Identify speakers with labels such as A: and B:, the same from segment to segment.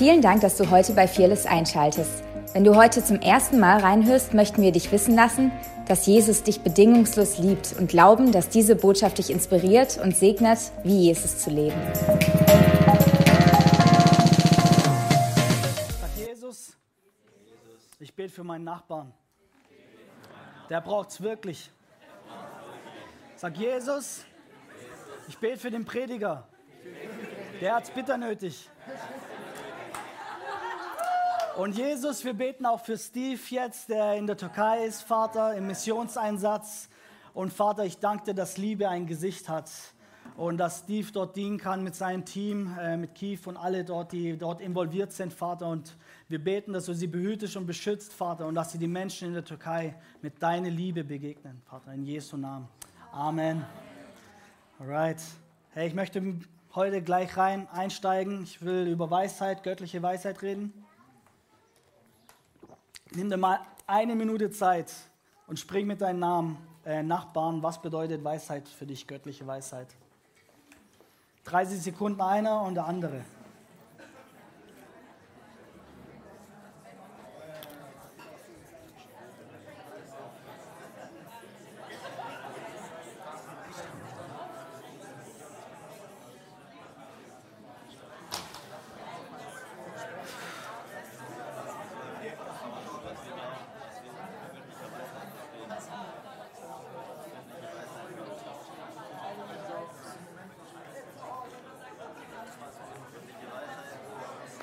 A: Vielen Dank, dass du heute bei Fearless einschaltest. Wenn du heute zum ersten Mal reinhörst, möchten wir dich wissen lassen, dass Jesus dich bedingungslos liebt und glauben, dass diese Botschaft dich inspiriert und segnet, wie Jesus zu leben.
B: Sag Jesus, ich bete für meinen Nachbarn. Der braucht es wirklich. Sag Jesus, ich bete für den Prediger. Der hat es bitter nötig. Und Jesus, wir beten auch für Steve jetzt, der in der Türkei ist, Vater, im Missionseinsatz. Und Vater, ich danke dir, dass Liebe ein Gesicht hat und dass Steve dort dienen kann mit seinem Team, äh, mit Kief und alle dort, die dort involviert sind, Vater. Und wir beten, dass du sie behütest und beschützt, Vater, und dass sie die Menschen in der Türkei mit deiner Liebe begegnen, Vater, in Jesu Namen. Amen. Alright. Hey, ich möchte heute gleich rein einsteigen. Ich will über Weisheit, göttliche Weisheit reden. Nimm dir mal eine Minute Zeit und spring mit deinem Namen, äh, Nachbarn. Was bedeutet Weisheit für dich, göttliche Weisheit? 30 Sekunden einer und der andere.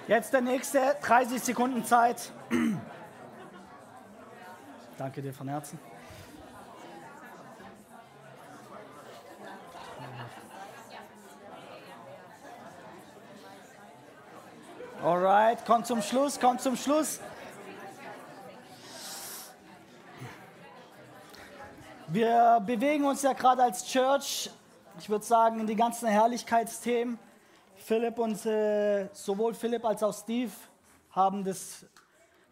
B: Jetzt der nächste, 30 Sekunden Zeit. Danke dir von Herzen. Alright, kommt zum Schluss, kommt zum Schluss. Wir bewegen uns ja gerade als Church, ich würde sagen, in die ganzen Herrlichkeitsthemen. Philipp und äh, sowohl Philipp als auch Steve haben das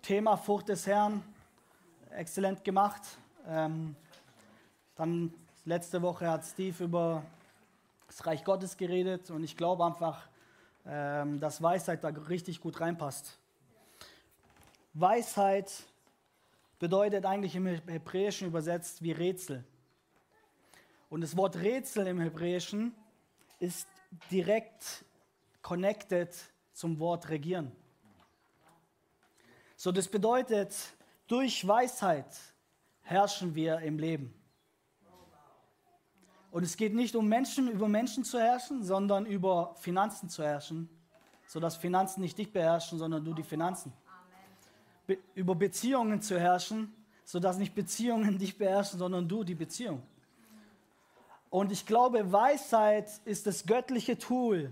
B: Thema Furcht des Herrn exzellent gemacht. Ähm, dann letzte Woche hat Steve über das Reich Gottes geredet und ich glaube einfach, ähm, dass Weisheit da richtig gut reinpasst. Weisheit bedeutet eigentlich im Hebräischen übersetzt wie Rätsel. Und das Wort Rätsel im Hebräischen ist direkt connected zum Wort regieren. So, das bedeutet, durch Weisheit herrschen wir im Leben. Und es geht nicht um Menschen, über Menschen zu herrschen, sondern über Finanzen zu herrschen, sodass Finanzen nicht dich beherrschen, sondern du die Finanzen. Be über Beziehungen zu herrschen, sodass nicht Beziehungen dich beherrschen, sondern du die Beziehung. Und ich glaube, Weisheit ist das göttliche Tool,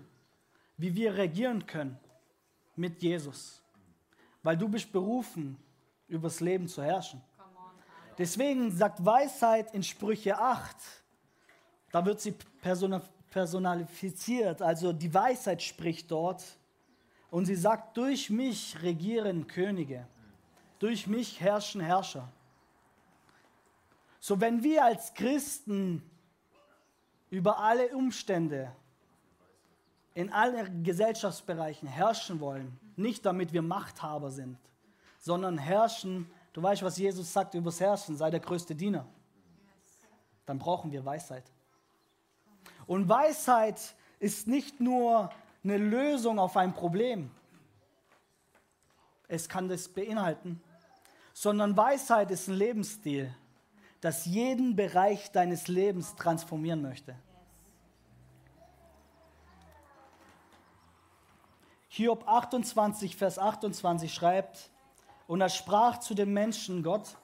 B: wie wir regieren können mit Jesus. Weil du bist berufen, übers Leben zu herrschen. Deswegen sagt Weisheit in Sprüche 8, da wird sie personalifiziert, also die Weisheit spricht dort und sie sagt, durch mich regieren Könige, durch mich herrschen Herrscher. So wenn wir als Christen über alle Umstände in allen Gesellschaftsbereichen herrschen wollen, nicht damit wir Machthaber sind, sondern herrschen, du weißt, was Jesus sagt über das Herrschen, sei der größte Diener, dann brauchen wir Weisheit. Und Weisheit ist nicht nur eine Lösung auf ein Problem, es kann das beinhalten, sondern Weisheit ist ein Lebensstil, das jeden Bereich deines Lebens transformieren möchte. Hiob 28, Vers 28 schreibt, und er sprach zu dem Menschen Gott,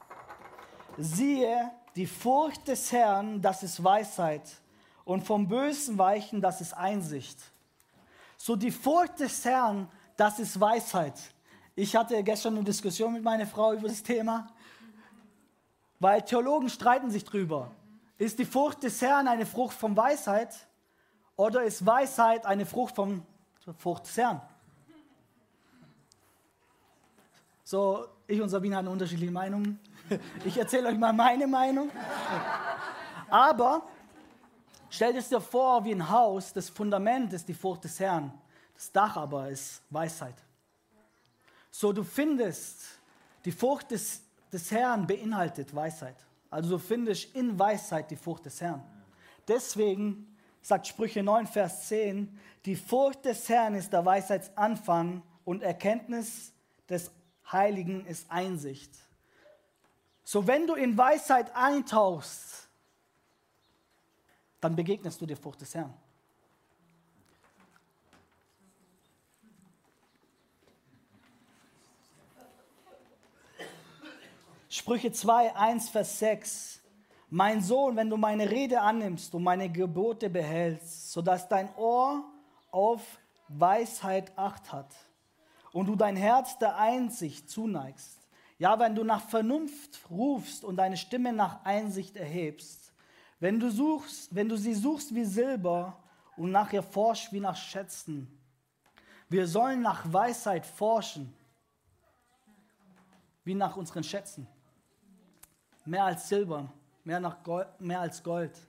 B: siehe, die Furcht des Herrn, das ist Weisheit, und vom Bösen weichen, das ist Einsicht. So die Furcht des Herrn, das ist Weisheit. Ich hatte gestern eine Diskussion mit meiner Frau über das Thema, weil Theologen streiten sich drüber. Ist die Furcht des Herrn eine Frucht von Weisheit oder ist Weisheit eine Frucht von Furcht des Herrn? So, ich und Sabine hatten unterschiedliche Meinungen. Ich erzähle euch mal meine Meinung. Aber stellt es dir vor, wie ein Haus, das Fundament ist die Furcht des Herrn, das Dach aber ist Weisheit. So, du findest, die Frucht des, des Herrn beinhaltet Weisheit. Also du findest in Weisheit die Frucht des Herrn. Deswegen sagt Sprüche 9, Vers 10, die Furcht des Herrn ist der Weisheitsanfang und Erkenntnis des Heiligen ist Einsicht. So, wenn du in Weisheit eintauchst, dann begegnest du der Frucht des Herrn. Sprüche 2, 1, Vers 6. Mein Sohn, wenn du meine Rede annimmst und meine Gebote behältst, sodass dein Ohr auf Weisheit acht hat und du dein Herz der Einsicht zuneigst, ja, wenn du nach Vernunft rufst und deine Stimme nach Einsicht erhebst, wenn du suchst, wenn du sie suchst wie Silber und nach ihr forschst wie nach Schätzen. Wir sollen nach Weisheit forschen, wie nach unseren Schätzen. Mehr als Silber, mehr, nach Gold, mehr als Gold.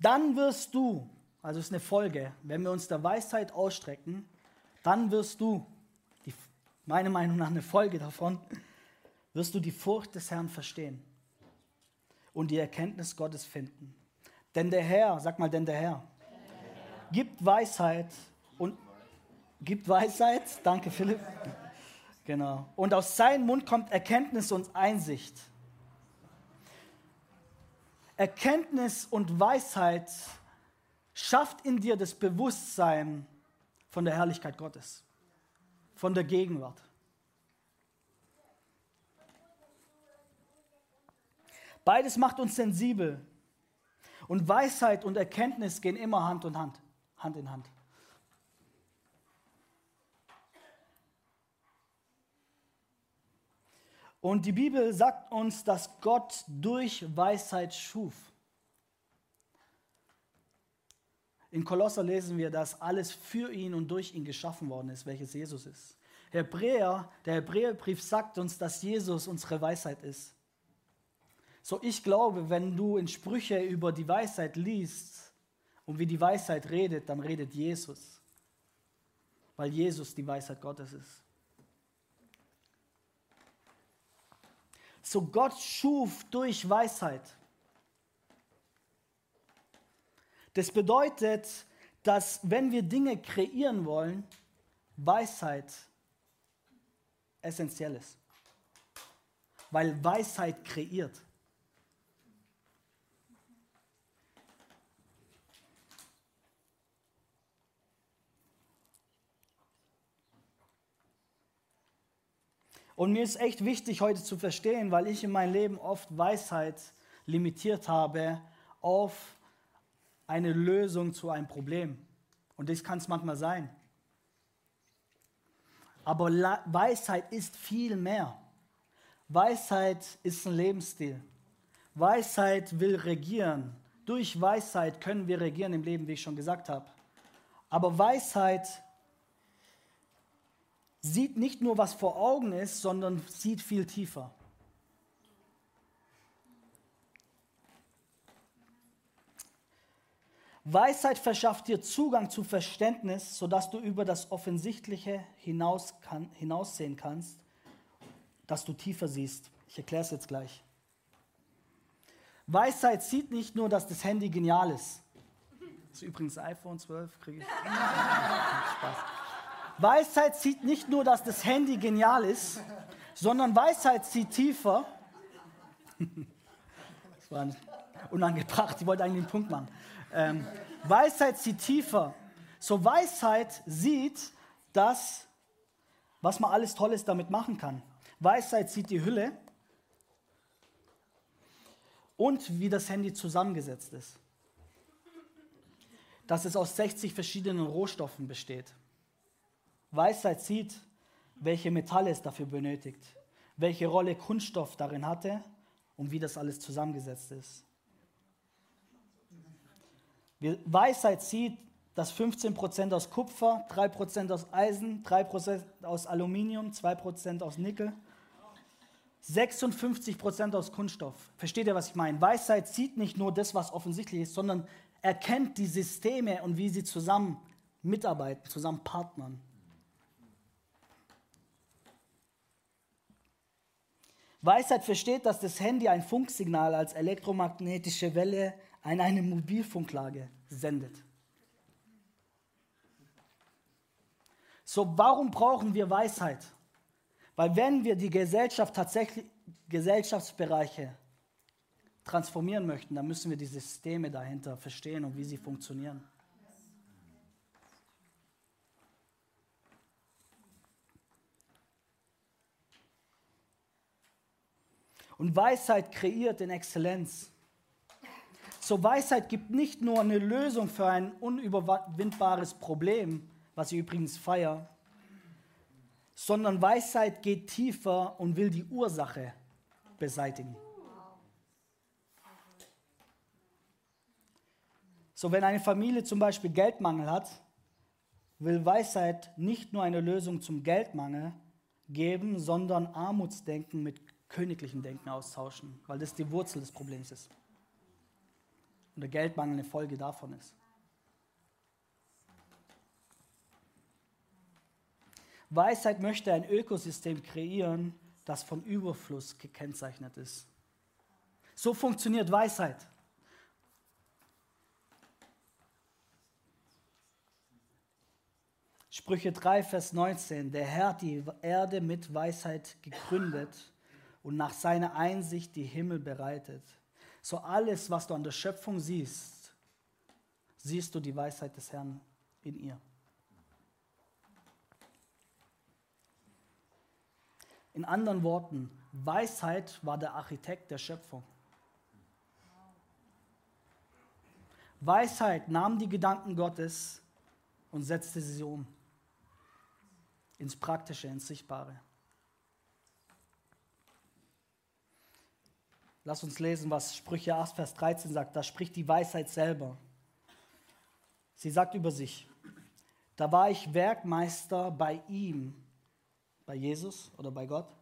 B: Dann wirst du, also ist eine Folge, wenn wir uns der Weisheit ausstrecken, dann wirst du, die, meiner Meinung nach eine Folge davon, wirst du die Furcht des Herrn verstehen und die Erkenntnis Gottes finden. Denn der Herr, sag mal, denn der Herr, gibt Weisheit und gibt Weisheit, danke Philipp, genau, und aus seinem Mund kommt Erkenntnis und Einsicht. Erkenntnis und Weisheit schafft in dir das Bewusstsein von der Herrlichkeit Gottes, von der Gegenwart. Beides macht uns sensibel. Und Weisheit und Erkenntnis gehen immer Hand in Hand, Hand in Hand. Und die Bibel sagt uns, dass Gott durch Weisheit schuf. In Kolosser lesen wir, dass alles für ihn und durch ihn geschaffen worden ist, welches Jesus ist. Hebräer, der Hebräerbrief sagt uns, dass Jesus unsere Weisheit ist. So, ich glaube, wenn du in Sprüche über die Weisheit liest und wie die Weisheit redet, dann redet Jesus. Weil Jesus die Weisheit Gottes ist. So, Gott schuf durch Weisheit. Das bedeutet, dass wenn wir Dinge kreieren wollen, Weisheit essentiell ist. Weil Weisheit kreiert. Und mir ist echt wichtig heute zu verstehen, weil ich in meinem Leben oft Weisheit limitiert habe auf eine Lösung zu einem Problem. Und das kann es manchmal sein. Aber Weisheit ist viel mehr. Weisheit ist ein Lebensstil. Weisheit will regieren. Durch Weisheit können wir regieren im Leben, wie ich schon gesagt habe. Aber Weisheit sieht nicht nur, was vor Augen ist, sondern sieht viel tiefer. Weisheit verschafft dir Zugang zu Verständnis, sodass du über das Offensichtliche hinaus kann, hinaussehen kannst, dass du tiefer siehst. Ich erkläre es jetzt gleich. Weisheit sieht nicht nur, dass das Handy genial ist. Das ist übrigens iPhone 12, kriege ich. Spaß. Weisheit sieht nicht nur, dass das Handy genial ist, sondern Weisheit sieht tiefer. Das war unangebracht, ich wollte eigentlich einen Punkt machen. Ähm, Weisheit sieht tiefer. So Weisheit sieht das, was man alles Tolles damit machen kann. Weisheit sieht die Hülle und wie das Handy zusammengesetzt ist. Dass es aus 60 verschiedenen Rohstoffen besteht. Weisheit sieht, welche Metalle es dafür benötigt, welche Rolle Kunststoff darin hatte und wie das alles zusammengesetzt ist. Weisheit sieht, dass 15% aus Kupfer, 3% aus Eisen, 3% aus Aluminium, 2% aus Nickel, 56% aus Kunststoff. Versteht ihr, was ich meine? Weisheit sieht nicht nur das, was offensichtlich ist, sondern erkennt die Systeme und wie sie zusammen mitarbeiten, zusammen partnern. Weisheit versteht, dass das Handy ein Funksignal als elektromagnetische Welle an eine Mobilfunklage sendet. So, warum brauchen wir Weisheit? Weil wenn wir die Gesellschaft tatsächlich, Gesellschaftsbereiche transformieren möchten, dann müssen wir die Systeme dahinter verstehen und wie sie funktionieren. Und Weisheit kreiert in Exzellenz. So Weisheit gibt nicht nur eine Lösung für ein unüberwindbares Problem, was ich übrigens feiere, sondern Weisheit geht tiefer und will die Ursache beseitigen. So, wenn eine Familie zum Beispiel Geldmangel hat, will Weisheit nicht nur eine Lösung zum Geldmangel geben, sondern Armutsdenken mit königlichen Denken austauschen, weil das die Wurzel des Problems ist. Und der Geldmangel eine Folge davon ist. Weisheit möchte ein Ökosystem kreieren, das von Überfluss gekennzeichnet ist. So funktioniert Weisheit. Sprüche 3, Vers 19. Der Herr hat die Erde mit Weisheit gegründet und nach seiner Einsicht die Himmel bereitet. So alles, was du an der Schöpfung siehst, siehst du die Weisheit des Herrn in ihr. In anderen Worten, Weisheit war der Architekt der Schöpfung. Weisheit nahm die Gedanken Gottes und setzte sie um ins Praktische, ins Sichtbare. Lass uns lesen, was Sprüche 8, Vers 13 sagt. Da spricht die Weisheit selber. Sie sagt über sich, da war ich Werkmeister bei ihm, bei Jesus oder bei Gott,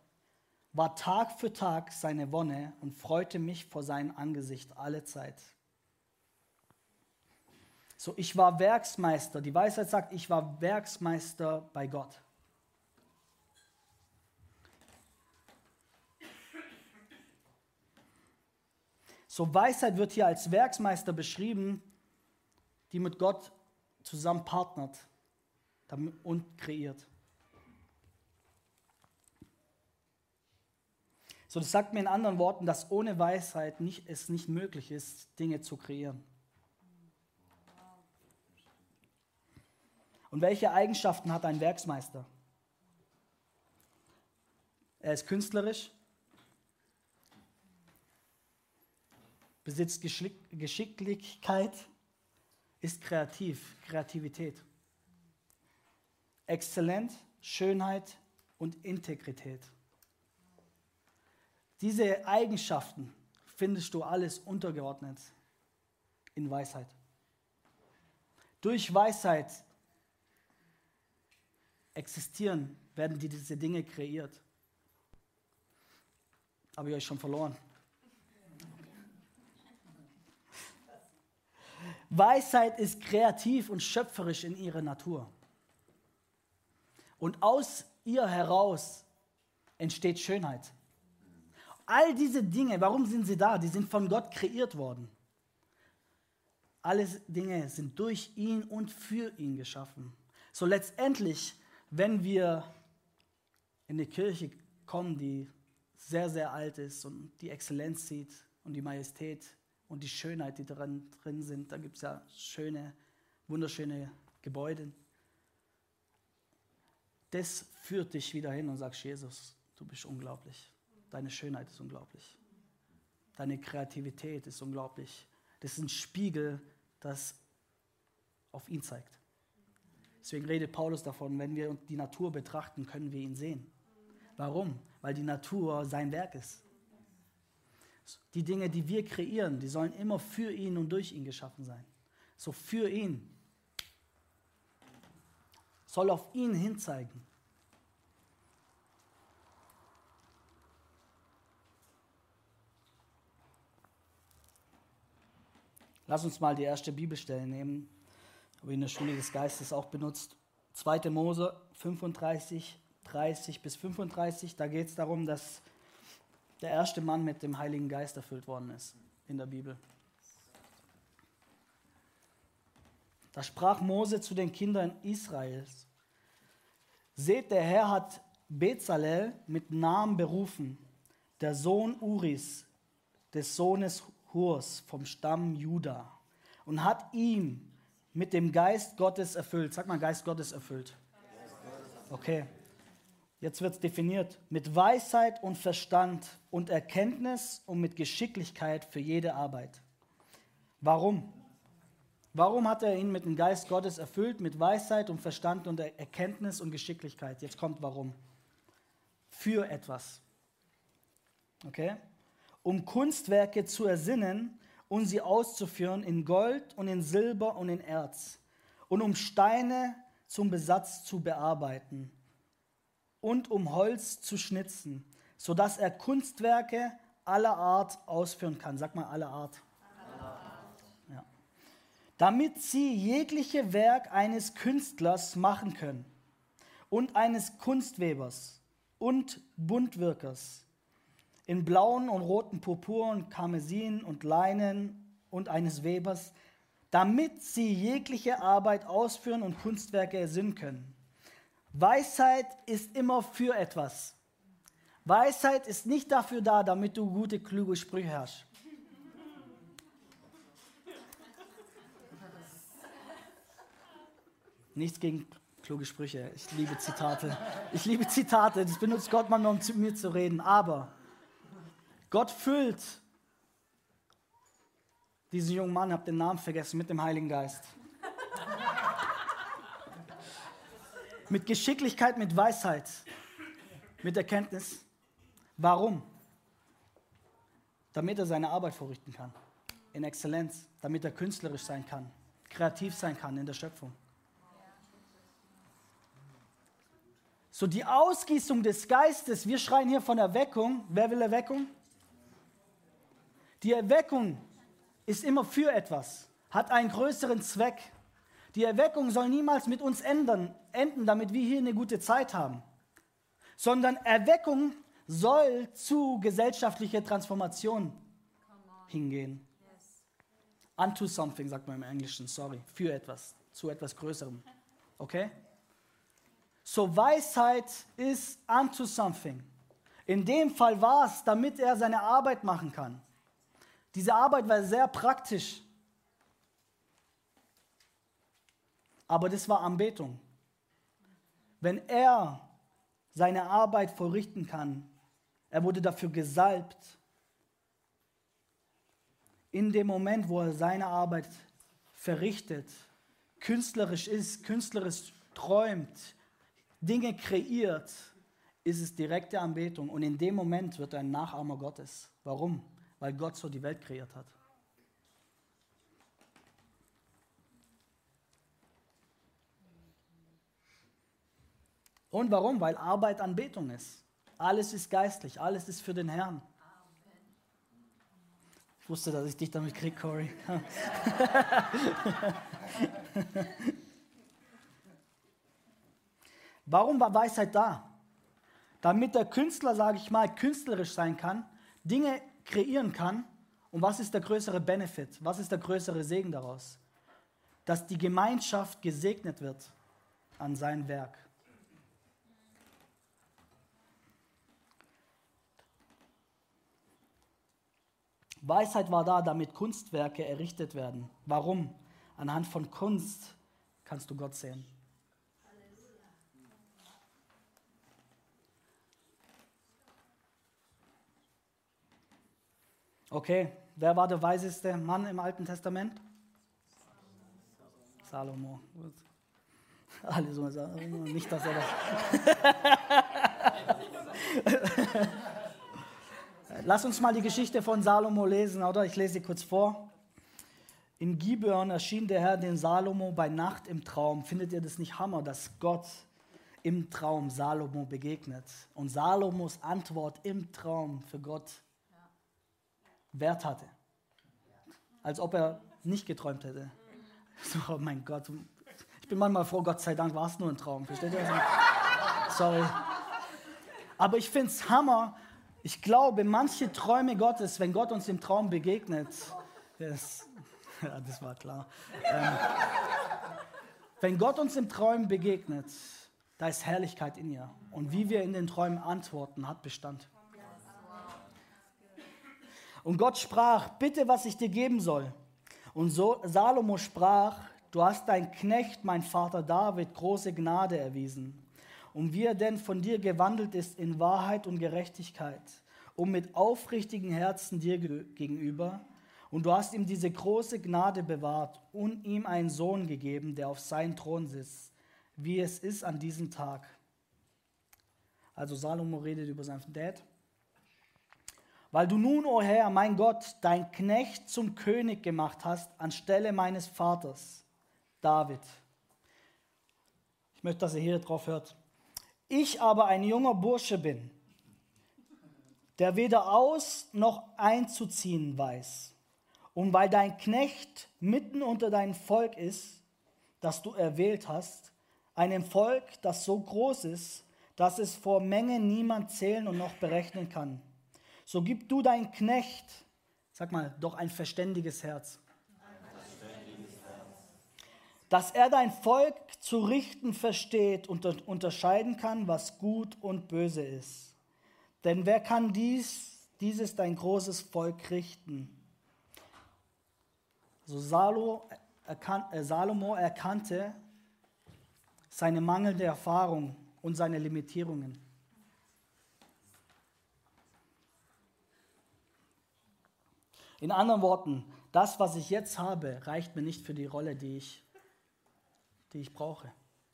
B: war Tag für Tag seine Wonne und freute mich vor seinem Angesicht alle Zeit. So, ich war Werksmeister. Die Weisheit sagt, ich war Werksmeister bei Gott. So Weisheit wird hier als Werksmeister beschrieben, die mit Gott zusammen partnert und kreiert. So, das sagt mir in anderen Worten, dass ohne Weisheit nicht, es nicht möglich ist, Dinge zu kreieren. Und welche Eigenschaften hat ein Werksmeister? Er ist künstlerisch, besitzt Geschicklichkeit, ist kreativ, Kreativität. Exzellent, Schönheit und Integrität. Diese Eigenschaften findest du alles untergeordnet in Weisheit. Durch Weisheit existieren, werden diese Dinge kreiert. Habe ich euch schon verloren? Weisheit ist kreativ und schöpferisch in ihrer Natur. Und aus ihr heraus entsteht Schönheit. All diese Dinge, warum sind sie da? Die sind von Gott kreiert worden. Alle Dinge sind durch ihn und für ihn geschaffen. So letztendlich, wenn wir in eine Kirche kommen, die sehr, sehr alt ist und die Exzellenz sieht und die Majestät und die Schönheit, die drin, drin sind. Da gibt es ja schöne, wunderschöne Gebäude. Das führt dich wieder hin und sagst, Jesus, du bist unglaublich. Deine Schönheit ist unglaublich. Deine Kreativität ist unglaublich. Das ist ein Spiegel, das auf ihn zeigt. Deswegen redet Paulus davon, wenn wir die Natur betrachten, können wir ihn sehen. Warum? Weil die Natur sein Werk ist. Die Dinge, die wir kreieren, die sollen immer für ihn und durch ihn geschaffen sein. So für ihn. Soll auf ihn hinzeigen. Lass uns mal die erste Bibelstelle nehmen, ich in der Schule des Geistes auch benutzt. 2. Mose 35, 30 bis 35. Da geht es darum, dass der erste Mann mit dem Heiligen Geist erfüllt worden ist in der Bibel. Da sprach Mose zu den Kindern Israels: Seht, der Herr hat Bezalel mit Namen berufen, der Sohn Uris, des Sohnes Hurs vom Stamm Juda, und hat ihm mit dem Geist Gottes erfüllt. Sag mal, Geist Gottes erfüllt. Okay. Jetzt wird es definiert. Mit Weisheit und Verstand und Erkenntnis und mit Geschicklichkeit für jede Arbeit. Warum? Warum hat er ihn mit dem Geist Gottes erfüllt, mit Weisheit und Verstand und Erkenntnis und Geschicklichkeit? Jetzt kommt warum. Für etwas. Okay? Um Kunstwerke zu ersinnen und sie auszuführen in Gold und in Silber und in Erz. Und um Steine zum Besatz zu bearbeiten und um Holz zu schnitzen, sodass er Kunstwerke aller Art ausführen kann. Sag mal aller Art. Ja. Damit sie jegliche Werk eines Künstlers machen können und eines Kunstwebers und Buntwirkers in blauen und roten Purpuren, Karmesin und Leinen und eines Webers, damit sie jegliche Arbeit ausführen und Kunstwerke ersinnen können. Weisheit ist immer für etwas. Weisheit ist nicht dafür da, damit du gute, kluge Sprüche hast. Nichts gegen kluge Sprüche. Ich liebe Zitate. Ich liebe Zitate. Das benutzt Gott manchmal, um zu mir zu reden. Aber Gott füllt diesen jungen Mann, hab den Namen vergessen, mit dem Heiligen Geist. Mit Geschicklichkeit, mit Weisheit, mit Erkenntnis. Warum? Damit er seine Arbeit verrichten kann. In Exzellenz. Damit er künstlerisch sein kann. Kreativ sein kann in der Schöpfung. So die Ausgießung des Geistes, wir schreien hier von Erweckung. Wer will Erweckung? Die Erweckung ist immer für etwas, hat einen größeren Zweck. Die Erweckung soll niemals mit uns ändern, enden, damit wir hier eine gute Zeit haben, sondern Erweckung soll zu gesellschaftlicher Transformation hingehen. Yes. Unto something, sagt man im Englischen, sorry, für etwas, zu etwas Größerem. Okay? So Weisheit ist unto something. In dem Fall war es, damit er seine Arbeit machen kann. Diese Arbeit war sehr praktisch. Aber das war Anbetung. Wenn er seine Arbeit vollrichten kann, er wurde dafür gesalbt. In dem Moment, wo er seine Arbeit verrichtet, künstlerisch ist, künstlerisch träumt, Dinge kreiert, ist es direkte Anbetung. Und in dem Moment wird er ein Nachahmer Gottes. Warum? Weil Gott so die Welt kreiert hat. Und warum? Weil Arbeit Anbetung ist. Alles ist geistlich, alles ist für den Herrn. Ich wusste, dass ich dich damit kriege, Corey. Warum war Weisheit da? Damit der Künstler, sage ich mal, künstlerisch sein kann, Dinge kreieren kann. Und was ist der größere Benefit? Was ist der größere Segen daraus? Dass die Gemeinschaft gesegnet wird an sein Werk. Weisheit war da, damit Kunstwerke errichtet werden. Warum? Anhand von Kunst kannst du Gott sehen. Okay, wer war der weiseste Mann im Alten Testament? Salomo. Gut. Alle so nicht, dass er das. Lass uns mal die Geschichte von Salomo lesen, oder? Ich lese sie kurz vor. In Gibeon erschien der Herr den Salomo bei Nacht im Traum. Findet ihr das nicht Hammer, dass Gott im Traum Salomo begegnet? Und Salomos Antwort im Traum für Gott Wert hatte. Als ob er nicht geträumt hätte. So, oh mein Gott. Ich bin manchmal froh, Gott sei Dank war es nur ein Traum. Versteht ihr? Sorry. Aber ich finde es Hammer, Ich glaube, manche Träume Gottes, wenn Gott uns im Traum begegnet, das, ja, das war klar. Ähm, wenn Gott uns im Traum begegnet, da ist Herrlichkeit in ihr. Und wie wir in den Träumen antworten, hat Bestand. Und Gott sprach, bitte, was ich dir geben soll. Und so, Salomo sprach, du hast dein Knecht, mein Vater David, große Gnade erwiesen. Und wie er denn von dir gewandelt ist in Wahrheit und Gerechtigkeit, um mit aufrichtigen Herzen dir gegenüber. Und du hast ihm diese große Gnade bewahrt und ihm einen Sohn gegeben, der auf seinen Thron sitzt, wie es ist an diesem Tag. Also Salomo redet über seinen Dad. Weil du nun, o oh Herr, mein Gott, dein Knecht zum König gemacht hast, anstelle meines Vaters, David. Ich möchte, dass ihr hier drauf hört. Ich aber ein junger Bursche bin, der weder aus noch einzuziehen weiß. Und weil dein Knecht mitten unter deinem Volk ist, das du erwählt hast, einem Volk, das so groß ist, dass es vor Menge niemand zählen und noch berechnen kann so gib du dein Knecht, sag mal, doch ein verständiges Herz. Dass er dein Volk zu richten versteht und unterscheiden kann, was gut und böse ist. Denn wer kann dies, dieses dein großes Volk richten? So äh, Salomo erkannte seine mangelnde Erfahrung und seine Limitierungen. In anderen Worten, das, was ich jetzt habe, reicht mir nicht für die Rolle, die ich, die ich brauche,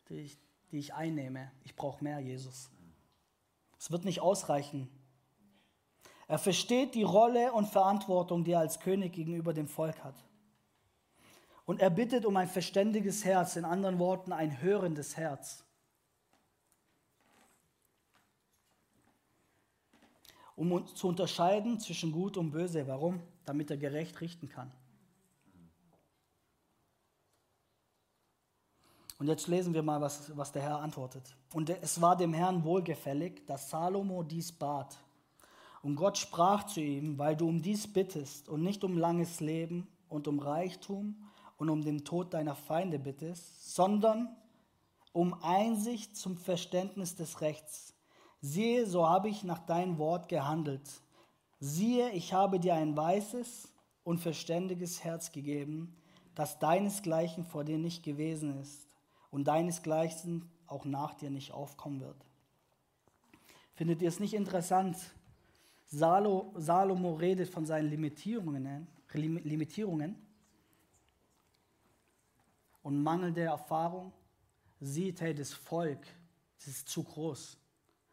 B: die ich, die ich einnehme. Ich brauche mehr Jesus. Es wird nicht ausreichen. Er versteht die Rolle und Verantwortung, die er als König gegenüber dem Volk hat. Und er bittet um ein verständiges Herz, in anderen Worten ein hörendes Herz. Um zu unterscheiden zwischen Gut und Böse. Warum? damit er gerecht richten kann. Und jetzt lesen wir mal, was, was der Herr antwortet. Und es war dem Herrn wohlgefällig, dass Salomo dies bat. Und Gott sprach zu ihm, weil du um dies bittest und nicht um langes Leben und um Reichtum und um den Tod deiner Feinde bittest, sondern um Einsicht zum Verständnis des Rechts. Siehe, so habe ich nach deinem Wort gehandelt Siehe, ich habe dir ein weißes und verständiges Herz gegeben, das deinesgleichen vor dir nicht gewesen ist und deinesgleichen auch nach dir nicht aufkommen wird. Findet ihr es nicht interessant? Salo, Salomo redet von seinen Limitierungen, Limitierungen und mangelnde Erfahrung. Sieht, hey, das Volk, das ist zu groß.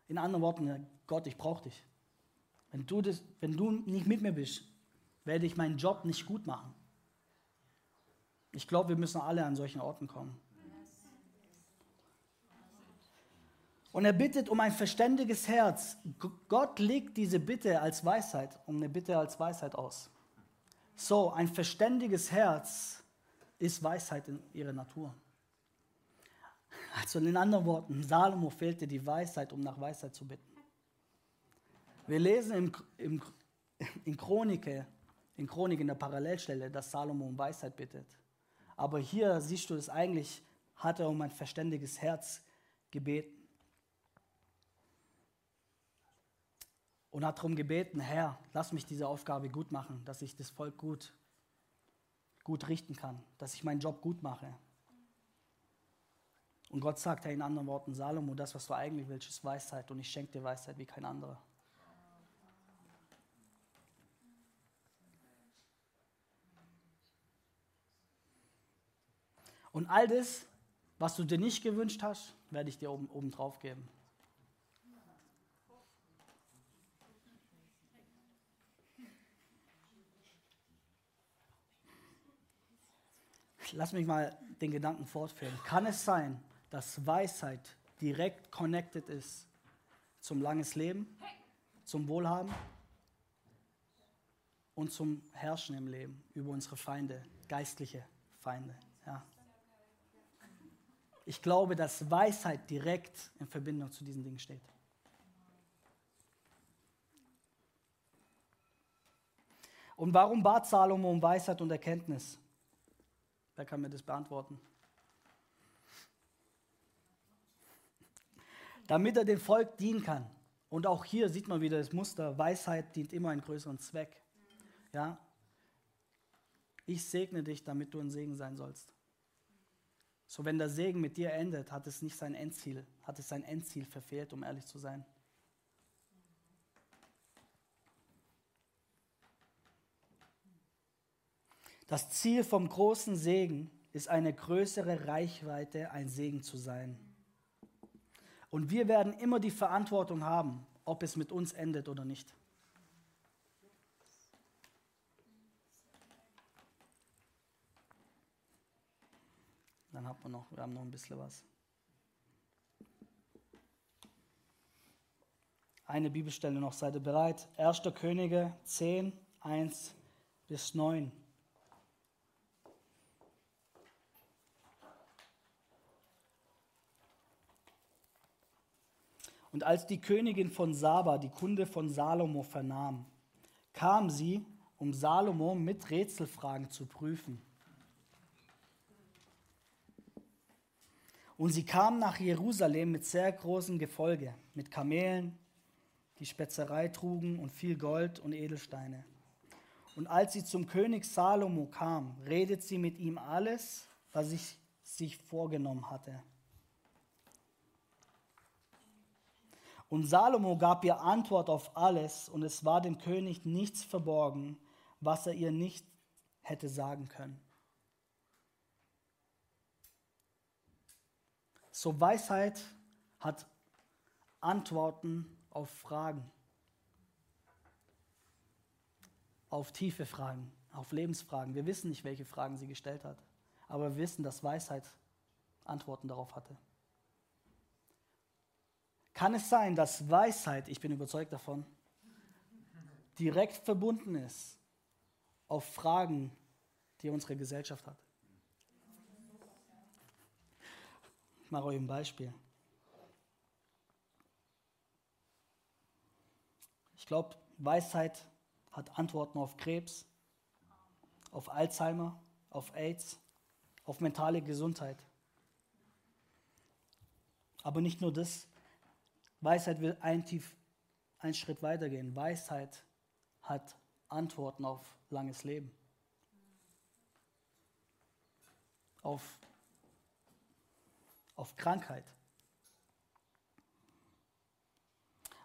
B: In anderen Worten, Gott, ich brauche dich. Wenn du, das, wenn du nicht mit mir bist, werde ich meinen Job nicht gut machen. Ich glaube, wir müssen alle an solchen Orten kommen. Und er bittet um ein verständiges Herz. Gott legt diese Bitte als Weisheit, um eine Bitte als Weisheit aus. So, ein verständiges Herz ist Weisheit in ihrer Natur. Also in anderen Worten, Salomo fehlte die Weisheit, um nach Weisheit zu bitten. Wir lesen im, im, in Chronike, in Chronik in der Parallelstelle, dass Salomo um Weisheit bittet. Aber hier siehst du es eigentlich, hat er um ein verständiges Herz gebeten. Und hat darum gebeten, Herr, lass mich diese Aufgabe gut machen, dass ich das Volk gut, gut richten kann, dass ich meinen Job gut mache. Und Gott sagt, hey, in anderen Worten, Salomo, das, was du eigentlich willst, ist Weisheit und ich schenke dir Weisheit wie kein anderer. Und all das, was du dir nicht gewünscht hast, werde ich dir oben, oben drauf geben. Lass mich mal den Gedanken fortführen. Kann es sein, dass Weisheit direkt connected ist zum langes Leben, zum Wohlhaben und zum Herrschen im Leben über unsere Feinde, geistliche Feinde? Ja. Ich glaube, dass Weisheit direkt in Verbindung zu diesen Dingen steht. Und warum bat Salomo um Weisheit und Erkenntnis? Wer kann mir das beantworten? Damit er dem Volk dienen kann. Und auch hier sieht man wieder das Muster, Weisheit dient immer einem größeren Zweck. Ja? Ich segne dich, damit du ein Segen sein sollst. So, wenn der Segen mit dir endet, hat es nicht sein Endziel, hat es sein Endziel verfehlt, um ehrlich zu sein. Das Ziel vom großen Segen ist eine größere Reichweite, ein Segen zu sein. Und wir werden immer die Verantwortung haben, ob es mit uns endet oder nicht. Dann haben wir noch, wir haben noch ein bisschen was. Eine Bibelstelle noch, seid ihr bereit? 1. Könige 10, 1 bis 9. Und als die Königin von Saba die Kunde von Salomo vernahm, kam sie, um Salomo mit Rätselfragen zu prüfen. Und sie kam nach Jerusalem mit sehr großem Gefolge, mit Kamelen, die Spezerei trugen und viel Gold und Edelsteine. Und als sie zum König Salomo kam, redet sie mit ihm alles, was ich sich vorgenommen hatte. Und Salomo gab ihr Antwort auf alles, und es war dem König nichts verborgen, was er ihr nicht hätte sagen können. So Weisheit hat Antworten auf Fragen, auf tiefe Fragen, auf Lebensfragen. Wir wissen nicht, welche Fragen sie gestellt hat, aber wir wissen, dass Weisheit Antworten darauf hatte. Kann es sein, dass Weisheit, ich bin überzeugt davon, direkt verbunden ist auf Fragen, die unsere Gesellschaft hat? Ich mache euch ein Beispiel. Ich glaube, Weisheit hat Antworten auf Krebs, auf Alzheimer, auf AIDS, auf mentale Gesundheit. Aber nicht nur das, Weisheit will ein tief, einen Schritt weitergehen. Weisheit hat Antworten auf langes Leben. Auf, auf Krankheit.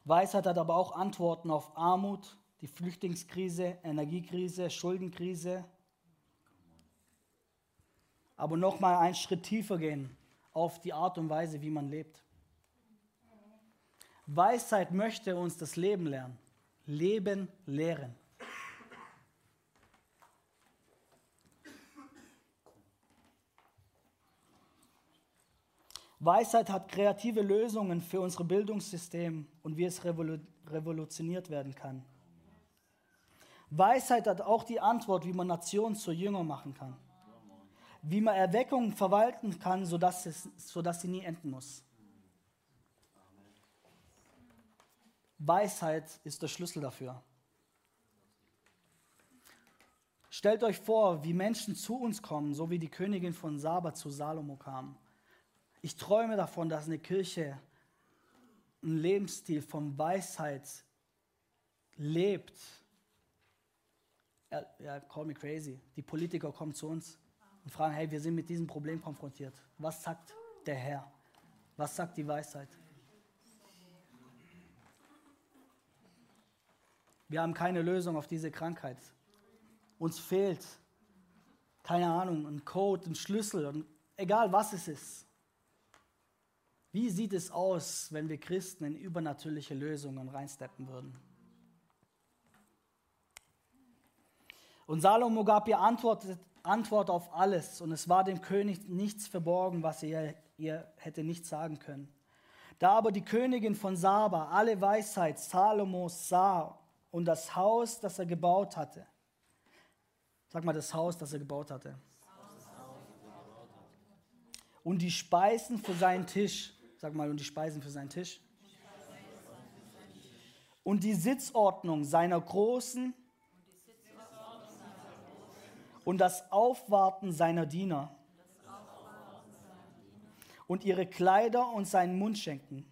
B: Weisheit hat aber auch Antworten auf Armut, die Flüchtlingskrise, Energiekrise, Schuldenkrise. Aber nochmal einen Schritt tiefer gehen auf die Art und Weise, wie man lebt. Weisheit möchte uns das Leben lernen. Leben lehren. Weisheit hat kreative Lösungen für unser Bildungssystem und wie es revolutioniert werden kann. Weisheit hat auch die Antwort, wie man Nationen zu Jünger machen kann. Wie man Erweckungen verwalten kann, sodass, es, sodass sie nie enden muss. Weisheit ist der Schlüssel dafür. Stellt euch vor, wie Menschen zu uns kommen, so wie die Königin von Saba zu Salomo kam. Ich träume davon, dass eine Kirche einen Lebensstil von Weisheit lebt. Ja, call me crazy. Die Politiker kommen zu uns und fragen, hey, wir sind mit diesem Problem konfrontiert. Was sagt der Herr? Was sagt die Weisheit? Wir haben keine Lösung auf diese Krankheit. Uns fehlt, keine Ahnung, ein Code, ein Schlüssel, egal was es ist. Wie sieht es aus, wenn wir Christen in übernatürliche Lösungen reinsteppen würden? Und Salomo gab ihr Antwort, Antwort auf alles und es war dem König nichts verborgen, was er ihr hätte nicht sagen können. Da aber die Königin von Saba alle Weisheit Salomos sah und das Haus, das er gebaut hatte. Sag mal, das Haus, das er gebaut hatte. Und die Speisen für seinen Tisch. Sag mal, und die Speisen für seinen Tisch. Und die Sitzordnung seiner großen und das Aufwarten seiner Diener und ihre Kleider und seinen Mundschenken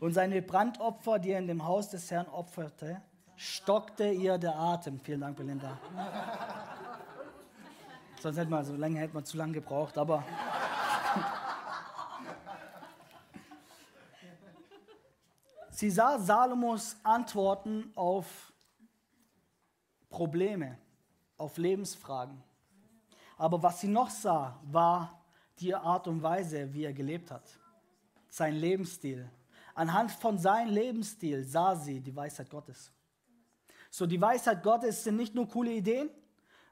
B: und seine Brandopfer, die er in dem Haus des Herrn opferte, stockte ihr der Atem. Vielen Dank, Belinda. Sonst hätte man so lange hätte man zu lange gebraucht, aber Sie sah Salomos Antworten auf Probleme, auf Lebensfragen. Aber was sie noch sah, war die Art und Weise, wie er gelebt hat. Sein Lebensstil. Anhand von seinem Lebensstil sah sie die Weisheit Gottes. So, die Weisheit Gottes sind nicht nur coole Ideen,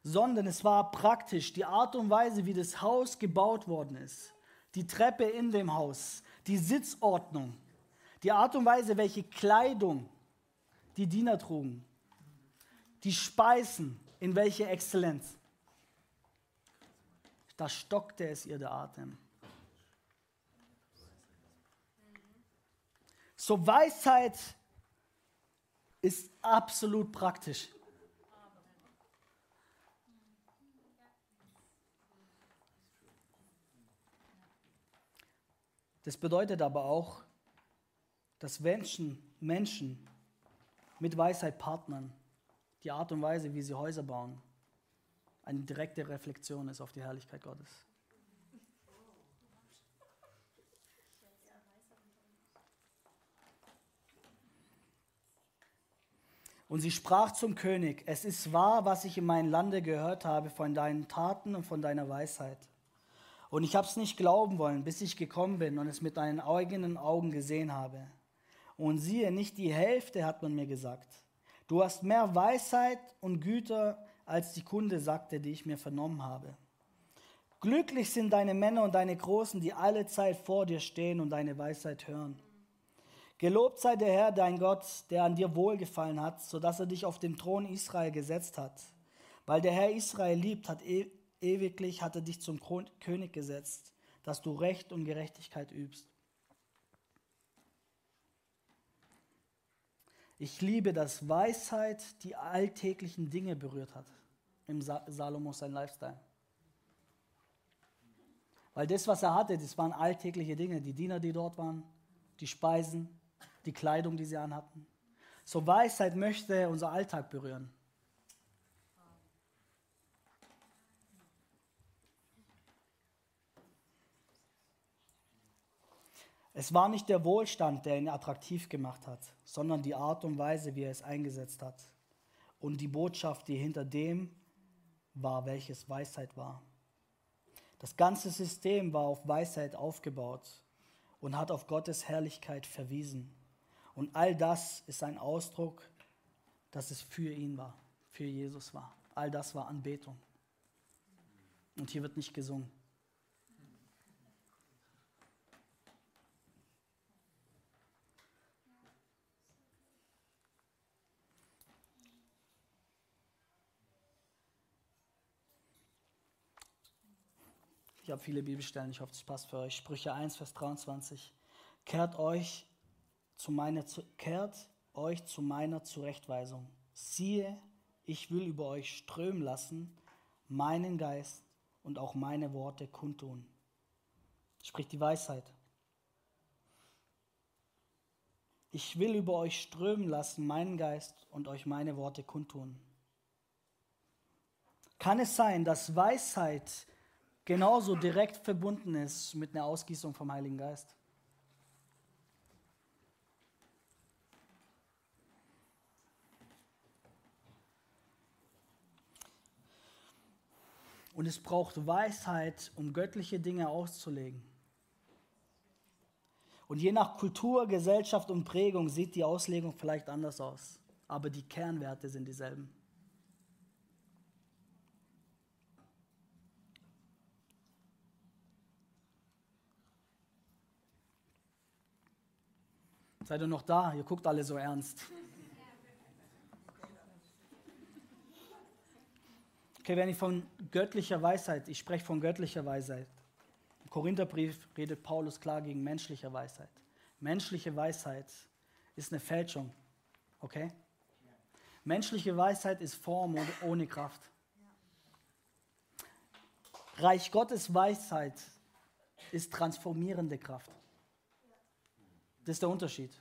B: sondern es war praktisch die Art und Weise, wie das Haus gebaut worden ist. Die Treppe in dem Haus, die Sitzordnung, die Art und Weise, welche Kleidung die Diener trugen, die Speisen, in welche Exzellenz. Da stockte es ihr der Atem. So Weisheit ist absolut praktisch. Das bedeutet aber auch, dass Menschen, Menschen mit Weisheit partnern, die Art und Weise, wie sie Häuser bauen, eine direkte Reflexion ist auf die Herrlichkeit Gottes. Und sie sprach zum König, es ist wahr, was ich in meinem Lande gehört habe von deinen Taten und von deiner Weisheit. Und ich habe es nicht glauben wollen, bis ich gekommen bin und es mit meinen eigenen Augen gesehen habe. Und siehe, nicht die Hälfte hat man mir gesagt. Du hast mehr Weisheit und Güter, als die Kunde sagte, die ich mir vernommen habe. Glücklich sind deine Männer und deine Großen, die alle Zeit vor dir stehen und deine Weisheit hören. Gelobt sei der Herr, dein Gott, der an dir wohlgefallen hat, sodass er dich auf den Thron Israel gesetzt hat. Weil der Herr Israel liebt, hat e ewiglich hat er dich zum König gesetzt, dass du Recht und Gerechtigkeit übst. Ich liebe, dass Weisheit die alltäglichen Dinge berührt hat im Salomo sein Lifestyle. Weil das, was er hatte, das waren alltägliche Dinge. Die Diener, die dort waren, die Speisen, die Kleidung, die sie anhatten. So Weisheit möchte unser Alltag berühren. Es war nicht der Wohlstand, der ihn attraktiv gemacht hat, sondern die Art und Weise, wie er es eingesetzt hat. Und die Botschaft, die hinter dem war, welches Weisheit war. Das ganze System war auf Weisheit aufgebaut und hat auf Gottes Herrlichkeit verwiesen. Und all das ist ein Ausdruck, dass es für ihn war, für Jesus war. All das war Anbetung. Und hier wird nicht gesungen. Ich habe viele Bibelstellen, ich hoffe, es passt für euch. Sprüche 1, Vers 23. Kehrt euch zu meiner, kehrt euch zu meiner Zurechtweisung. Siehe, ich will über euch strömen lassen, meinen Geist und auch meine Worte kundtun. Spricht die Weisheit. Ich will über euch strömen lassen, meinen Geist und euch meine Worte kundtun. Kann es sein, dass Weisheit genauso direkt verbunden ist mit einer Ausgießung vom Heiligen Geist. Und es braucht Weisheit, um göttliche Dinge auszulegen. Und je nach Kultur, Gesellschaft und Prägung sieht die Auslegung vielleicht anders aus. Aber die Kernwerte sind dieselben. Seid ihr noch da? Ihr guckt alle so ernst. Okay, wenn ich von göttlicher Weisheit, ich spreche von göttlicher Weisheit. Im Korintherbrief redet Paulus klar gegen menschliche Weisheit. Menschliche Weisheit ist eine Fälschung. Okay? Menschliche Weisheit ist Form ohne Kraft. Reich Gottes Weisheit ist transformierende Kraft. Das ist der Unterschied.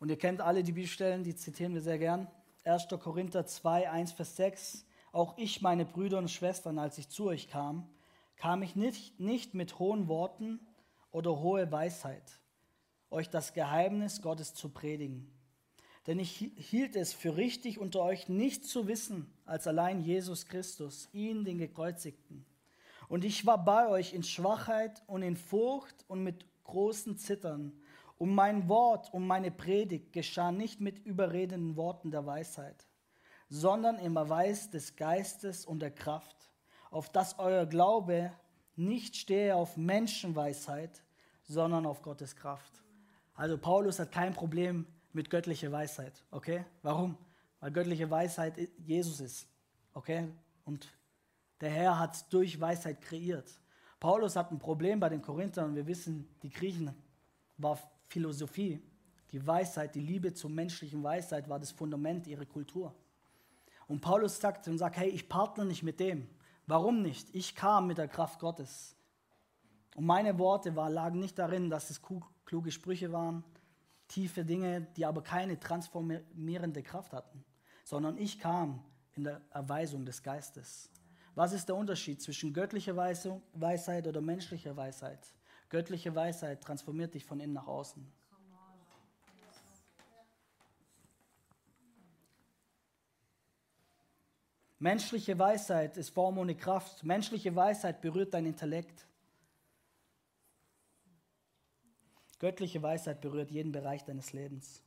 B: Und ihr kennt alle die Bibelstellen, die zitieren wir sehr gern. 1. Korinther 2, 1, Vers 6. Auch ich, meine Brüder und Schwestern, als ich zu euch kam, kam ich nicht, nicht mit hohen Worten oder hohe Weisheit, euch das Geheimnis Gottes zu predigen. Denn ich hielt es für richtig, unter euch nicht zu wissen, als allein Jesus Christus, ihn, den Gekreuzigten. Und ich war bei euch in Schwachheit und in Furcht und mit großen Zittern. Und mein Wort und meine Predigt geschah nicht mit überredenden Worten der Weisheit, sondern im Erweis des Geistes und der Kraft, auf dass euer Glaube nicht stehe auf Menschenweisheit, sondern auf Gottes Kraft. Also Paulus hat kein Problem mit göttlicher Weisheit, okay? Warum? Weil göttliche Weisheit Jesus ist, okay? Und der Herr hat durch Weisheit kreiert. Paulus hat ein Problem bei den Korinthern wir wissen, die Griechen war Philosophie. Die Weisheit, die Liebe zur menschlichen Weisheit war das Fundament ihrer Kultur. Und Paulus sagt und sagt, hey, ich partner nicht mit dem. Warum nicht? Ich kam mit der Kraft Gottes. Und meine Worte war, lagen nicht darin, dass es kluge Sprüche waren, tiefe Dinge, die aber keine transformierende Kraft hatten, sondern ich kam in der Erweisung des Geistes. Was ist der Unterschied zwischen göttlicher Weisheit oder menschlicher Weisheit? Göttliche Weisheit transformiert dich von innen nach außen. Menschliche Weisheit ist Form ohne Kraft. Menschliche Weisheit berührt dein Intellekt. Göttliche Weisheit berührt jeden Bereich deines Lebens.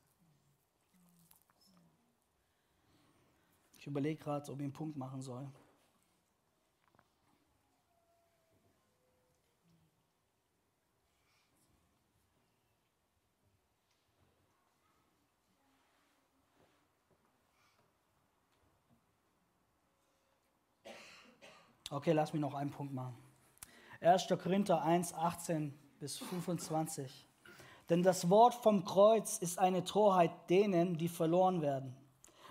B: Ich überlege gerade, ob ich einen Punkt machen soll. Okay, lass mich noch einen Punkt machen. 1. Korinther 1, 18 bis 25. Denn das Wort vom Kreuz ist eine Torheit denen, die verloren werden.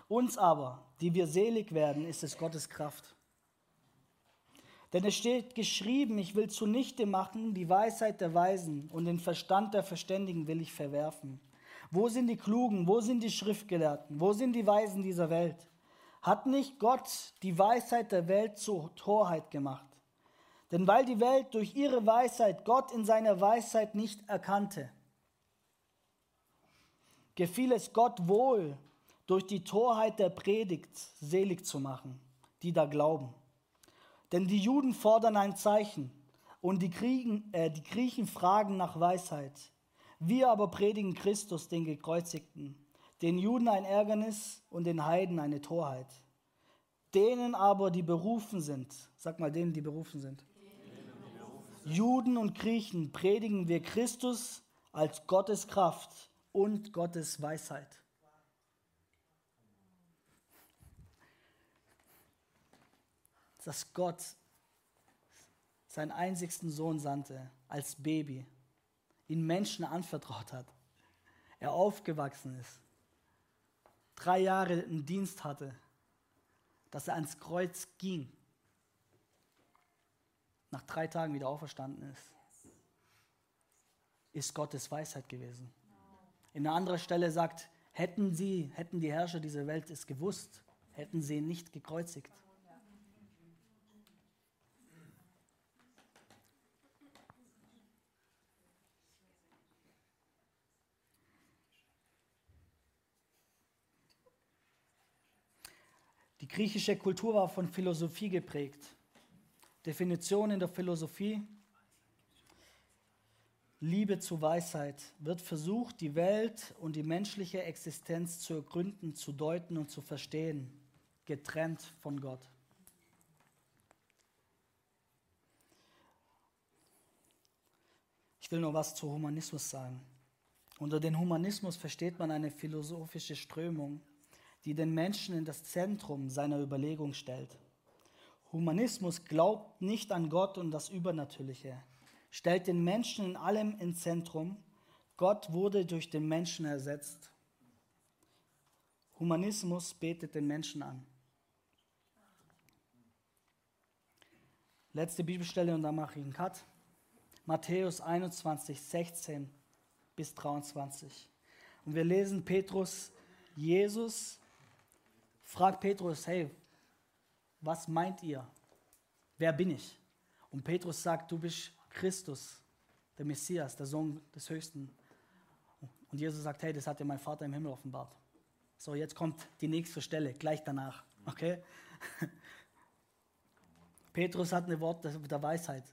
B: Uns aber, die wir selig werden, ist es Gottes Kraft. Denn es steht geschrieben, ich will zunichte machen die Weisheit der Weisen und den Verstand der Verständigen will ich verwerfen. Wo sind die Klugen? Wo sind die Schriftgelehrten? Wo sind die Weisen dieser Welt? Hat nicht Gott die Weisheit der Welt zur Torheit gemacht? Denn weil die Welt durch ihre Weisheit Gott in seiner Weisheit nicht erkannte, gefiel es Gott wohl, durch die Torheit der Predigt selig zu machen, die da glauben. Denn die Juden fordern ein Zeichen und die, Kriegen, äh, die Griechen fragen nach Weisheit. Wir aber predigen Christus, den Gekreuzigten den Juden ein Ärgernis und den Heiden eine Torheit. Denen aber, die berufen sind, sag mal denen, die berufen sind, Juden und Griechen predigen wir Christus als Gottes Kraft und Gottes Weisheit. Dass Gott seinen einzigsten Sohn sandte als Baby, ihn Menschen anvertraut hat, er aufgewachsen ist, drei Jahre einen Dienst hatte, dass er ans Kreuz ging, nach drei Tagen wieder auferstanden ist, ist Gottes Weisheit gewesen. In einer anderen Stelle sagt, hätten sie, hätten die Herrscher dieser Welt es gewusst, hätten sie ihn nicht gekreuzigt. Griechische Kultur war von Philosophie geprägt. Definition in der Philosophie. Liebe zu Weisheit wird versucht, die Welt und die menschliche Existenz zu ergründen, zu deuten und zu verstehen, getrennt von Gott. Ich will noch was zu Humanismus sagen. Unter den Humanismus versteht man eine philosophische Strömung, die den Menschen in das Zentrum seiner Überlegung stellt. Humanismus glaubt nicht an Gott und das Übernatürliche, stellt den Menschen in allem ins Zentrum, Gott wurde durch den Menschen ersetzt. Humanismus betet den Menschen an. Letzte Bibelstelle und dann mache ich einen Cut. Matthäus 21, 16 bis 23. Und wir lesen Petrus, Jesus fragt Petrus, hey, was meint ihr? Wer bin ich? Und Petrus sagt, du bist Christus, der Messias, der Sohn des Höchsten. Und Jesus sagt, hey, das hat dir mein Vater im Himmel offenbart. So, jetzt kommt die nächste Stelle, gleich danach. Okay? Petrus hat ein Wort der Weisheit.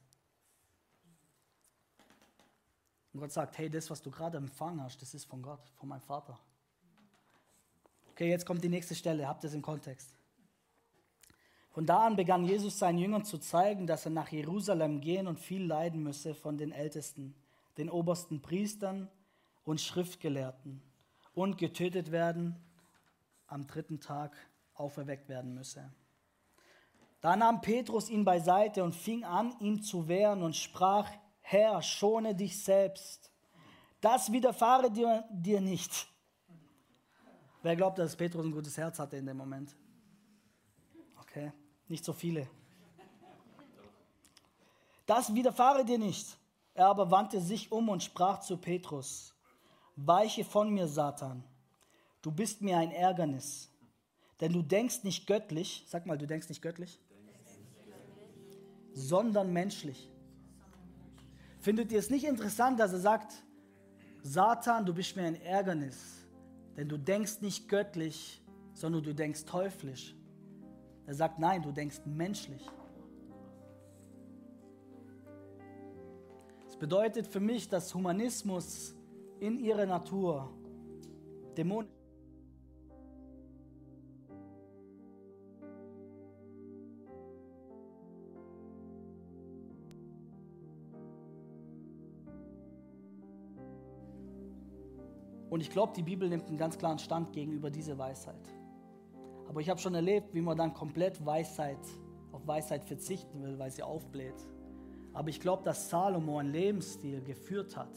B: Und Gott sagt, hey, das, was du gerade empfangen hast, das ist von Gott, von meinem Vater. Okay, jetzt kommt die nächste Stelle, habt es im Kontext. Von da an begann Jesus seinen Jüngern zu zeigen, dass er nach Jerusalem gehen und viel leiden müsse von den Ältesten, den obersten Priestern und Schriftgelehrten und getötet werden, am dritten Tag auferweckt werden müsse. Da nahm Petrus ihn beiseite und fing an, ihm zu wehren und sprach, Herr, schone dich selbst. Das widerfahre dir, dir nicht. Wer glaubt, dass Petrus ein gutes Herz hatte in dem Moment? Okay, nicht so viele. Das widerfahre dir nicht. Er aber wandte sich um und sprach zu Petrus, Weiche von mir, Satan, du bist mir ein Ärgernis, denn du denkst nicht göttlich, sag mal, du denkst nicht göttlich, sondern menschlich. Findet ihr es nicht interessant, dass er sagt, Satan, du bist mir ein Ärgernis, denn du denkst nicht göttlich, sondern du denkst teuflisch. Er sagt, nein, du denkst menschlich. Es bedeutet für mich, dass Humanismus in ihrer Natur dämonisch Und ich glaube, die Bibel nimmt einen ganz klaren Stand gegenüber dieser Weisheit. Aber ich habe schon erlebt, wie man dann komplett Weisheit auf Weisheit verzichten will, weil sie aufbläht. Aber ich glaube, dass Salomo einen Lebensstil geführt hat,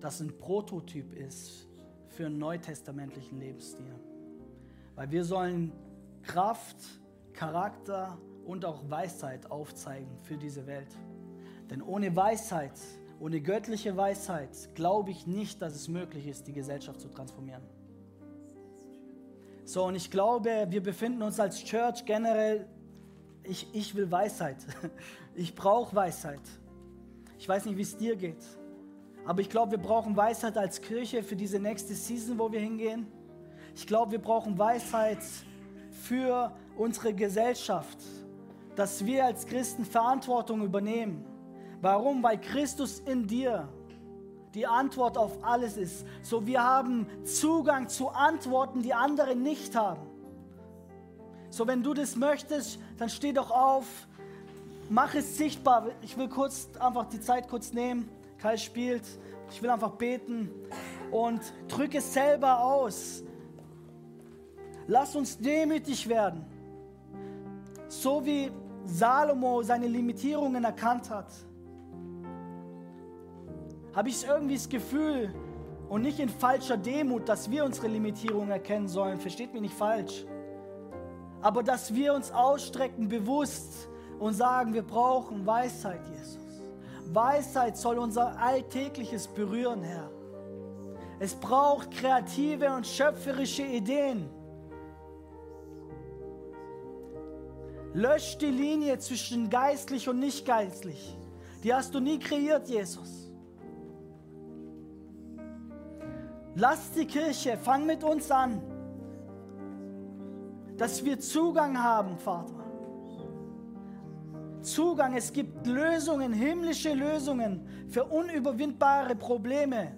B: das ein Prototyp ist für einen neutestamentlichen Lebensstil. Weil wir sollen Kraft, Charakter und auch Weisheit aufzeigen für diese Welt. Denn ohne Weisheit ohne göttliche Weisheit glaube ich nicht, dass es möglich ist, die Gesellschaft zu transformieren. So, und ich glaube, wir befinden uns als Church generell, ich, ich will Weisheit. Ich brauche Weisheit. Ich weiß nicht, wie es dir geht. Aber ich glaube, wir brauchen Weisheit als Kirche für diese nächste Season, wo wir hingehen. Ich glaube, wir brauchen Weisheit für unsere Gesellschaft, dass wir als Christen Verantwortung übernehmen Warum? Weil Christus in dir die Antwort auf alles ist. So wir haben Zugang zu Antworten, die andere nicht haben. So wenn du das möchtest, dann steh doch auf, mach es sichtbar. Ich will kurz einfach die Zeit kurz nehmen. Kai spielt. Ich will einfach beten und drücke es selber aus. Lass uns demütig werden. So wie Salomo seine Limitierungen erkannt hat habe ich irgendwie das Gefühl und nicht in falscher Demut, dass wir unsere Limitierungen erkennen sollen. Versteht mich nicht falsch. Aber dass wir uns ausstrecken bewusst und sagen, wir brauchen Weisheit, Jesus. Weisheit soll unser Alltägliches berühren, Herr. Es braucht kreative und schöpferische Ideen. Lösch die Linie zwischen geistlich und nicht geistlich. Die hast du nie kreiert, Jesus. Lass die Kirche, fang mit uns an, dass wir Zugang haben, Vater. Zugang, es gibt Lösungen, himmlische Lösungen für unüberwindbare Probleme.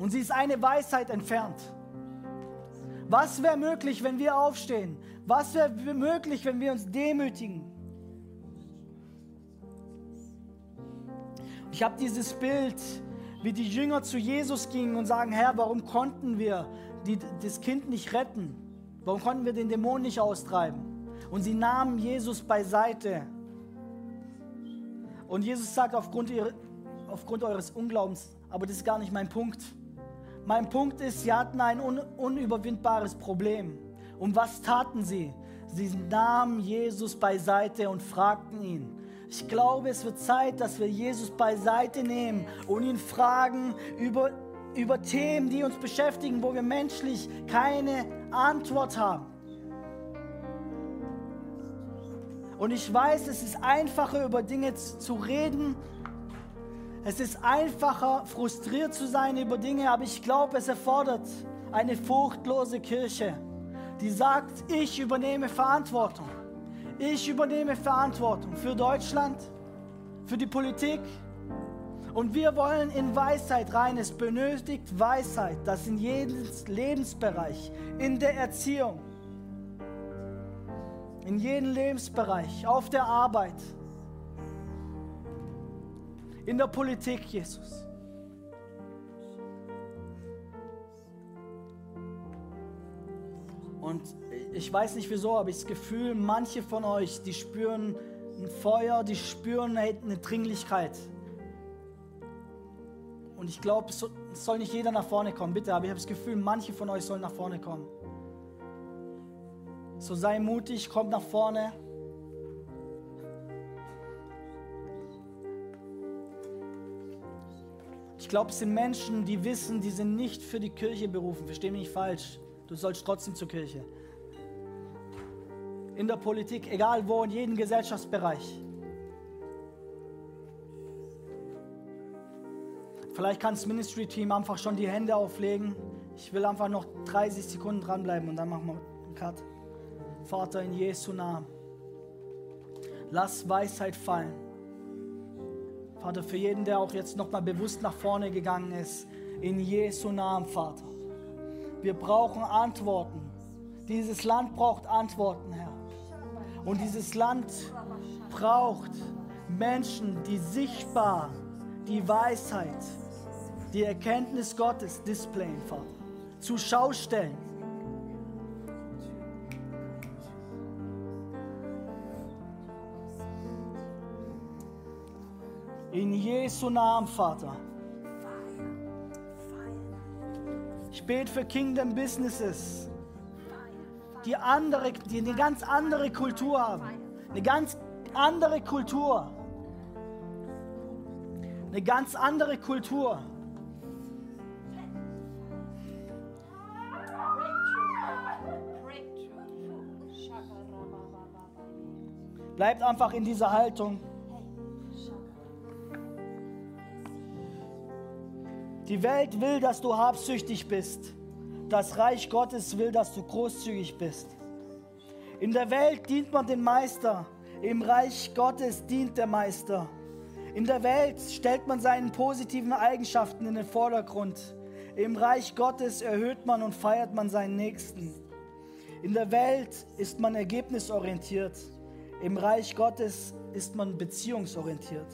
B: Und sie ist eine Weisheit entfernt. Was wäre möglich, wenn wir aufstehen? Was wäre möglich, wenn wir uns demütigen? Ich habe dieses Bild, wie die Jünger zu Jesus gingen und sagen, Herr, warum konnten wir die, das Kind nicht retten? Warum konnten wir den Dämon nicht austreiben? Und sie nahmen Jesus beiseite Und Jesus sagt aufgrund, ihrer, aufgrund eures Unglaubens, aber das ist gar nicht mein Punkt. Mein Punkt ist, sie hatten ein un unüberwindbares Problem. Und was taten sie? Sie nahmen Jesus beiseite und fragten ihn. Ich glaube, es wird Zeit, dass wir Jesus beiseite nehmen und ihn fragen über, über Themen, die uns beschäftigen, wo wir menschlich keine Antwort haben. Und ich weiß, es ist einfacher, über Dinge zu reden. Es ist einfacher, frustriert zu sein über Dinge, aber ich glaube, es erfordert eine furchtlose Kirche die sagt, ich übernehme Verantwortung. Ich übernehme Verantwortung für Deutschland, für die Politik. Und wir wollen in Weisheit rein. Es benötigt Weisheit, das in jedem Lebensbereich, in der Erziehung, in jedem Lebensbereich, auf der Arbeit, in der Politik, Jesus. Und ich weiß nicht wieso, aber ich das Gefühl, manche von euch, die spüren ein Feuer, die spüren eine Dringlichkeit. Und ich glaube, es soll nicht jeder nach vorne kommen, bitte, aber ich habe das Gefühl, manche von euch sollen nach vorne kommen. So sei mutig, kommt nach vorne. Ich glaube, es sind Menschen, die wissen, die sind nicht für die Kirche berufen. Verstehe mich nicht falsch. Du sollst trotzdem zur Kirche. In der Politik, egal wo, in jedem Gesellschaftsbereich. Vielleicht kann das Ministry-Team einfach schon die Hände auflegen. Ich will einfach noch 30 Sekunden dranbleiben und dann machen wir einen Cut. Vater, in Jesu Namen, lass Weisheit fallen. Vater, für jeden, der auch jetzt nochmal bewusst nach vorne gegangen ist, in Jesu Namen, Vater. Wir brauchen Antworten. Dieses Land braucht Antworten, Herr. Und dieses Land braucht Menschen, die sichtbar die Weisheit, die Erkenntnis Gottes displayen, Vater. Zur Schau stellen. In Jesu Namen, Vater. Ich bete für Kingdom Businesses, die, andere, die eine ganz andere Kultur haben. Eine ganz andere Kultur. Eine ganz andere Kultur. Bleibt einfach in dieser Haltung. Die Welt will, dass du habsüchtig bist. Das Reich Gottes will, dass du großzügig bist. In der Welt dient man den Meister. Im Reich Gottes dient der Meister. In der Welt stellt man seine positiven Eigenschaften in den Vordergrund. Im Reich Gottes erhöht man und feiert man seinen Nächsten. In der Welt ist man ergebnisorientiert. Im Reich Gottes ist man beziehungsorientiert.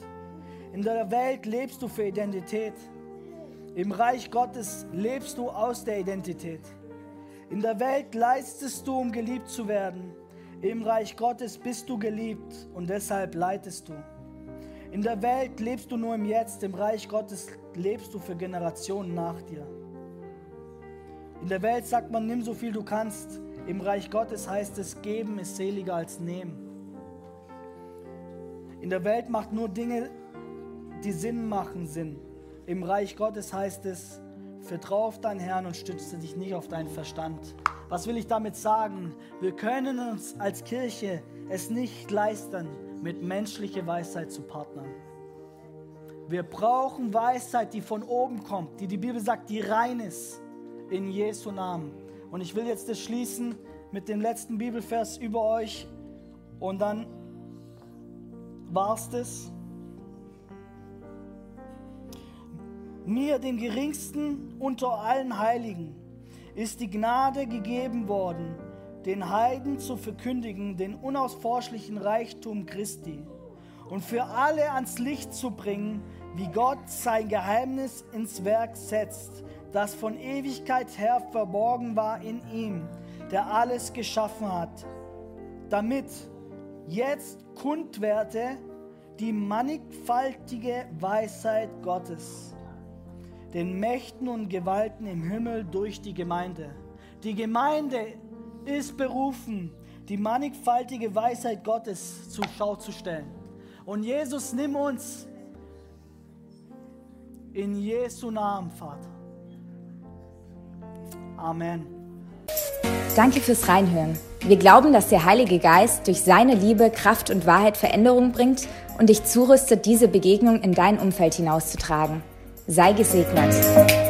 B: In der Welt lebst du für Identität. Im Reich Gottes lebst du aus der Identität. In der Welt leistest du, um geliebt zu werden. Im Reich Gottes bist du geliebt und deshalb leitest du. In der Welt lebst du nur im Jetzt, im Reich Gottes lebst du für Generationen nach dir. In der Welt sagt man, nimm so viel du kannst. Im Reich Gottes heißt es, geben ist seliger als nehmen. In der Welt macht nur Dinge, die Sinn machen, Sinn. Im Reich Gottes heißt es, vertraue auf deinen Herrn und stütze dich nicht auf deinen Verstand. Was will ich damit sagen? Wir können uns als Kirche es nicht leisten, mit menschlicher Weisheit zu partnern. Wir brauchen Weisheit, die von oben kommt, die die Bibel sagt, die rein ist, in Jesu Namen. Und ich will jetzt das schließen mit dem letzten Bibelvers über euch und dann war es das. Mir, dem geringsten unter allen Heiligen, ist die Gnade gegeben worden, den Heiden zu verkündigen, den unausforschlichen Reichtum Christi und für alle ans Licht zu bringen, wie Gott sein Geheimnis ins Werk setzt, das von Ewigkeit her verborgen war in ihm, der alles geschaffen hat, damit jetzt kund werde, die mannigfaltige Weisheit Gottes, den Mächten und Gewalten im Himmel durch die Gemeinde. Die Gemeinde ist berufen, die mannigfaltige Weisheit Gottes zur Schau zu stellen. Und Jesus, nimm uns in Jesu Namen, Vater. Amen.
A: Danke fürs Reinhören. Wir glauben, dass der Heilige Geist durch seine Liebe, Kraft und Wahrheit Veränderung bringt und dich zurüstet, diese Begegnung in dein Umfeld hinauszutragen. Sei gesegnet.